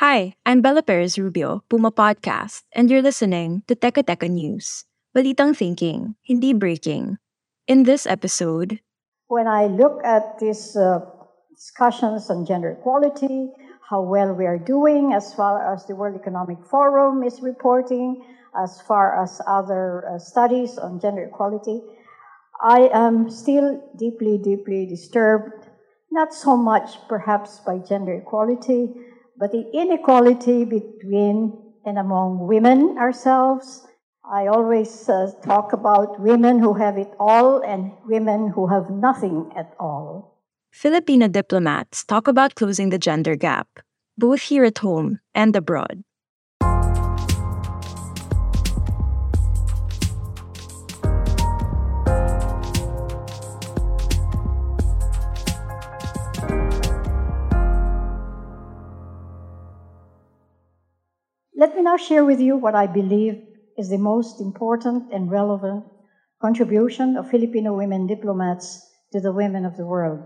Hi, I'm Bella Perez Rubio, Puma Podcast, and you're listening to Teka Teka News. Balitang thinking, hindi breaking. In this episode, when I look at these uh, discussions on gender equality, how well we are doing as far as the World Economic Forum is reporting, as far as other uh, studies on gender equality, I am still deeply, deeply disturbed, not so much perhaps by gender equality, but the inequality between and among women ourselves. I always uh, talk about women who have it all and women who have nothing at all. Filipino diplomats talk about closing the gender gap, both here at home and abroad. Me now share with you what I believe is the most important and relevant contribution of Filipino women diplomats to the women of the world.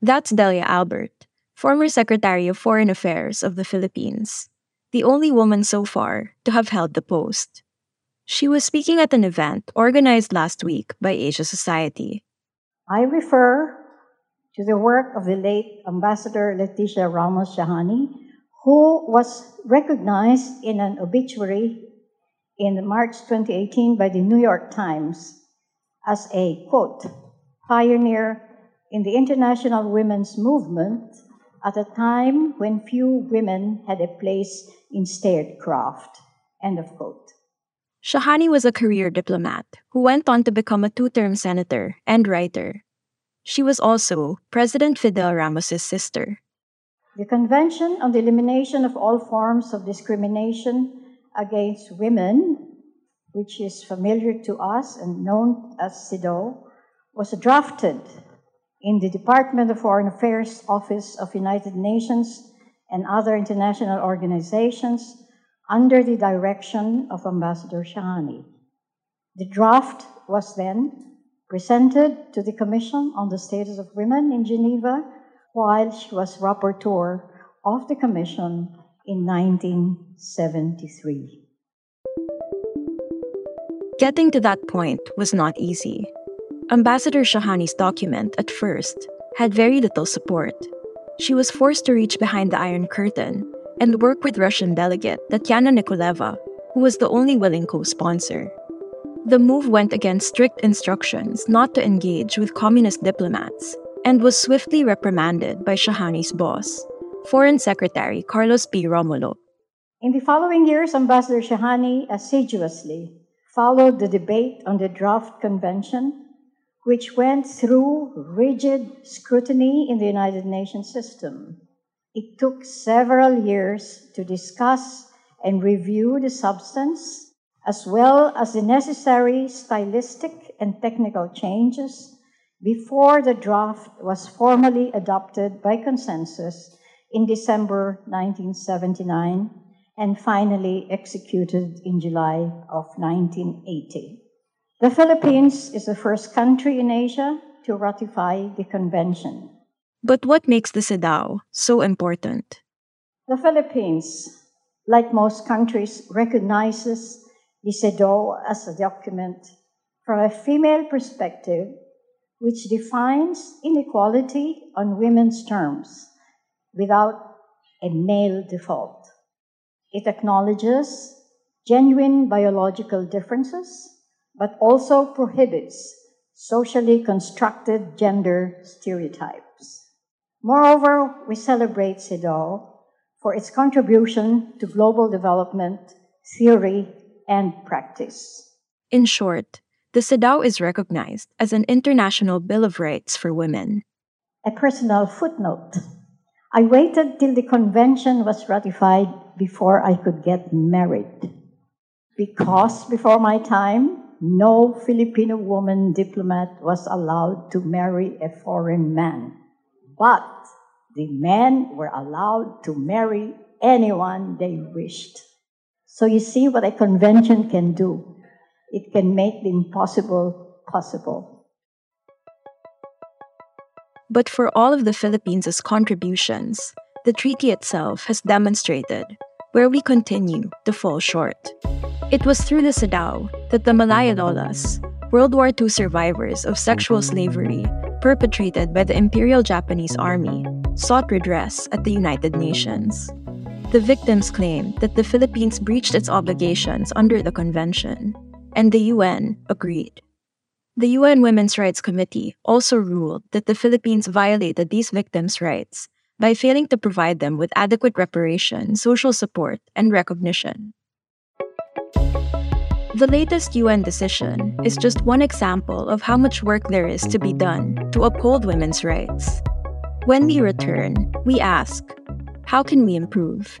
That's Delia Albert, former Secretary of Foreign Affairs of the Philippines, the only woman so far to have held the post. She was speaking at an event organized last week by Asia Society. I refer to the work of the late Ambassador Leticia Ramos Shahani, who was recognized in an obituary in March 2018 by the New York Times as a quote, pioneer in the international women's movement at a time when few women had a place in statecraft. End of quote. Shahani was a career diplomat who went on to become a two term senator and writer. She was also President Fidel Ramos's sister. The Convention on the Elimination of All Forms of Discrimination Against Women, which is familiar to us and known as CEDAW, was drafted in the Department of Foreign Affairs Office of United Nations and other international organizations under the direction of Ambassador Shahani. The draft was then presented to the Commission on the Status of Women in Geneva while she was rapporteur of the Commission in 1973. Getting to that point was not easy. Ambassador Shahani's document, at first, had very little support. She was forced to reach behind the Iron Curtain and work with Russian delegate Tatyana Nikoleva, who was the only willing co sponsor. The move went against strict instructions not to engage with communist diplomats and was swiftly reprimanded by Shahani's boss, Foreign Secretary Carlos P. Romulo. In the following years, Ambassador Shahani assiduously followed the debate on the draft convention, which went through rigid scrutiny in the United Nations system. It took several years to discuss and review the substance, as well as the necessary stylistic and technical changes before the draft was formally adopted by consensus in December 1979 and finally executed in July of 1980. The Philippines is the first country in Asia to ratify the convention. But what makes the CEDAW so important? The Philippines, like most countries, recognizes the CEDAW as a document from a female perspective which defines inequality on women's terms without a male default. It acknowledges genuine biological differences, but also prohibits socially constructed gender stereotypes. Moreover, we celebrate CEDAW for its contribution to global development, theory, and practice. In short, the CEDAW is recognized as an international Bill of Rights for women. A personal footnote. I waited till the convention was ratified before I could get married. Because before my time, no Filipino woman diplomat was allowed to marry a foreign man. But the men were allowed to marry anyone they wished. So you see what a convention can do. It can make the impossible possible. But for all of the Philippines' contributions, the treaty itself has demonstrated where we continue to fall short. It was through the CEDAW that the Malaya Lolas, World War II survivors of sexual slavery perpetrated by the Imperial Japanese Army, sought redress at the United Nations. The victims claimed that the Philippines breached its obligations under the convention, and the UN agreed. The UN Women's Rights Committee also ruled that the Philippines violated these victims' rights by failing to provide them with adequate reparation, social support, and recognition. The latest UN decision is just one example of how much work there is to be done to uphold women's rights. When we return, we ask, how can we improve?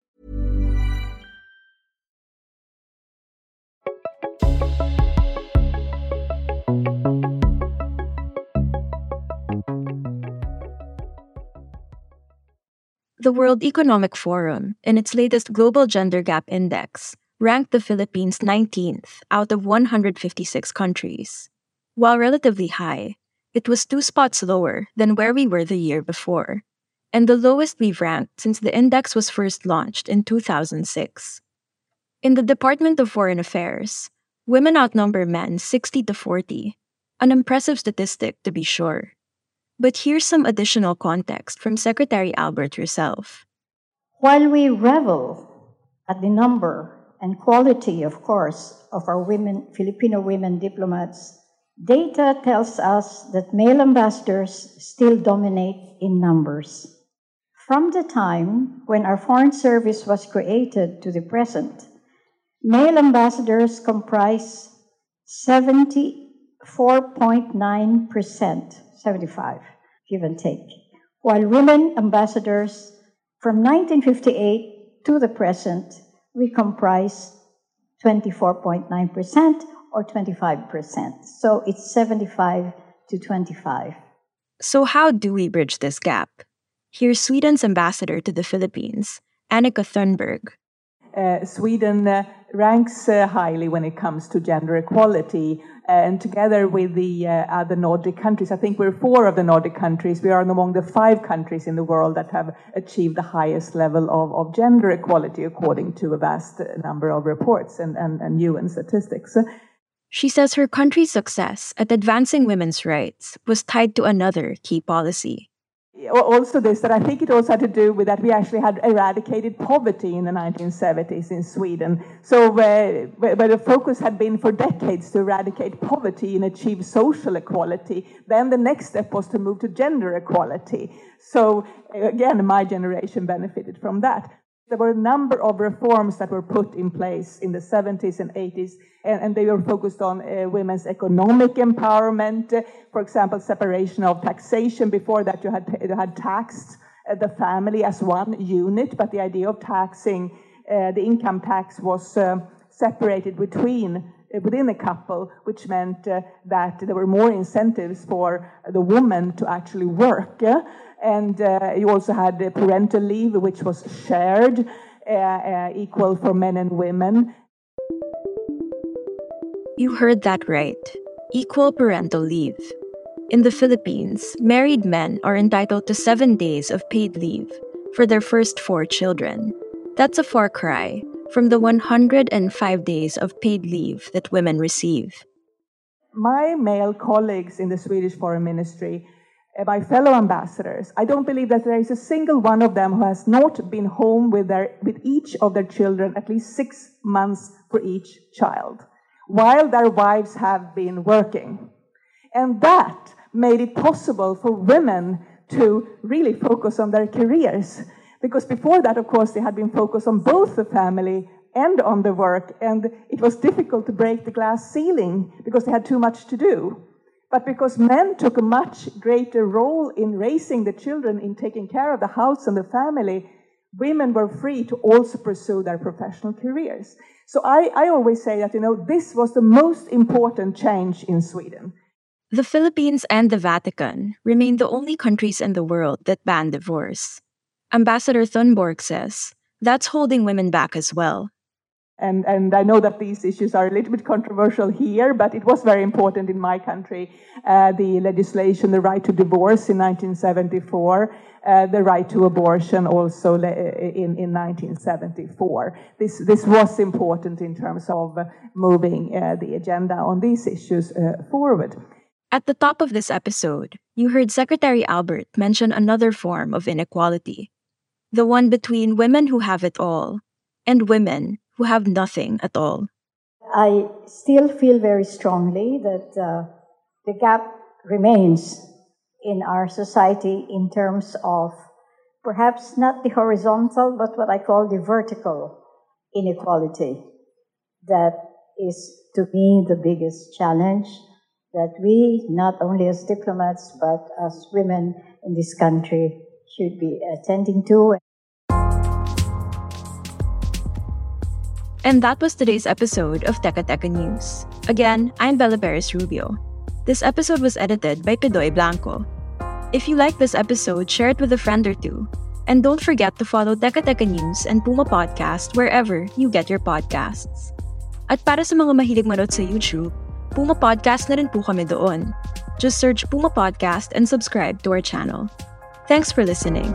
The World Economic Forum, in its latest Global Gender Gap Index, ranked the Philippines 19th out of 156 countries. While relatively high, it was two spots lower than where we were the year before, and the lowest we've ranked since the index was first launched in 2006. In the Department of Foreign Affairs, women outnumber men 60 to 40, an impressive statistic to be sure. But here's some additional context from Secretary Albert herself. While we revel at the number and quality, of course, of our women, Filipino women diplomats, data tells us that male ambassadors still dominate in numbers. From the time when our Foreign Service was created to the present, male ambassadors comprise 74.9%, 75, give and take, while women ambassadors from 1958 to the present, we comprise 24.9% or 25%. So it's 75 to 25. So, how do we bridge this gap? Here's Sweden's ambassador to the Philippines, Annika Thunborg. Uh, Sweden uh, ranks uh, highly when it comes to gender equality. And together with the uh, other Nordic countries, I think we're four of the Nordic countries. We are among the five countries in the world that have achieved the highest level of, of gender equality, according to a vast number of reports and, and, and UN statistics. She says her country's success at advancing women's rights was tied to another key policy also this that I think it also had to do with that we actually had eradicated poverty in the 1970s in Sweden. So uh, where, where the focus had been for decades to eradicate poverty and achieve social equality, then the next step was to move to gender equality. So uh, again, my generation benefited from that. There were a number of reforms that were put in place in the 70s and 80s, and, and they were focused on uh, women's economic empowerment. Uh, for example, separation of taxation. Before that, you had, you had taxed uh, the family as one unit, but the idea of taxing uh, the income tax was uh, separated between uh, within a couple, which meant that there were more incentives for the woman to actually work. And uh, you also had the parental leave, which was shared, uh, uh, equal for men and women. You heard that right. Equal parental leave. In the Philippines, married men are entitled to seven days of paid leave for their first four children. That's a far cry from the 105 days of paid leave that women receive. My male colleagues in the Swedish Foreign Ministry by uh, fellow ambassadors. I don't believe that there is a single one of them who has not been home with, their, with each of their children at least six months for each child, while their wives have been working. And that made it possible for women to really focus on their careers. Because before that, of course, they had been focused on both the family and on the work, and it was difficult to break the glass ceiling because they had too much to do. But because men took a much greater role in raising the children, in taking care of the house and the family, women were free to also pursue their professional careers. So I, I always say that, you know, this was the most important change in Sweden. The Philippines and the Vatican remain the only countries in the world that ban divorce. Ambassador Thunborg says that's holding women back as well. And, and I know that these issues are a little bit controversial here, but it was very important in my country. Uh, the legislation, the right to divorce in 1974, uh, the right to abortion also in, in 1974. This, this was important in terms of moving uh, the agenda on these issues uh, forward. At the top of this episode, you heard Secretary Albert mention another form of inequality the one between women who have it all and women who have nothing at all. I still feel very strongly that uh, the gap remains in our society in terms of perhaps not the horizontal, but what I call the vertical inequality. That is, to me, the biggest challenge that we, not only as diplomats, but as women in this country, should be attending to. And that was today's episode of Teka Teka News. Again, I'm Bella Perez Rubio. This episode was edited by Pidoy Blanco. If you like this episode, share it with a friend or two. And don't forget to follow Teka Teka News and Puma Podcast wherever you get your podcasts. At para sa mga mahilig manood sa YouTube, Puma Podcast na rin po kami doon. Just search Puma Podcast and subscribe to our channel. Thanks for listening.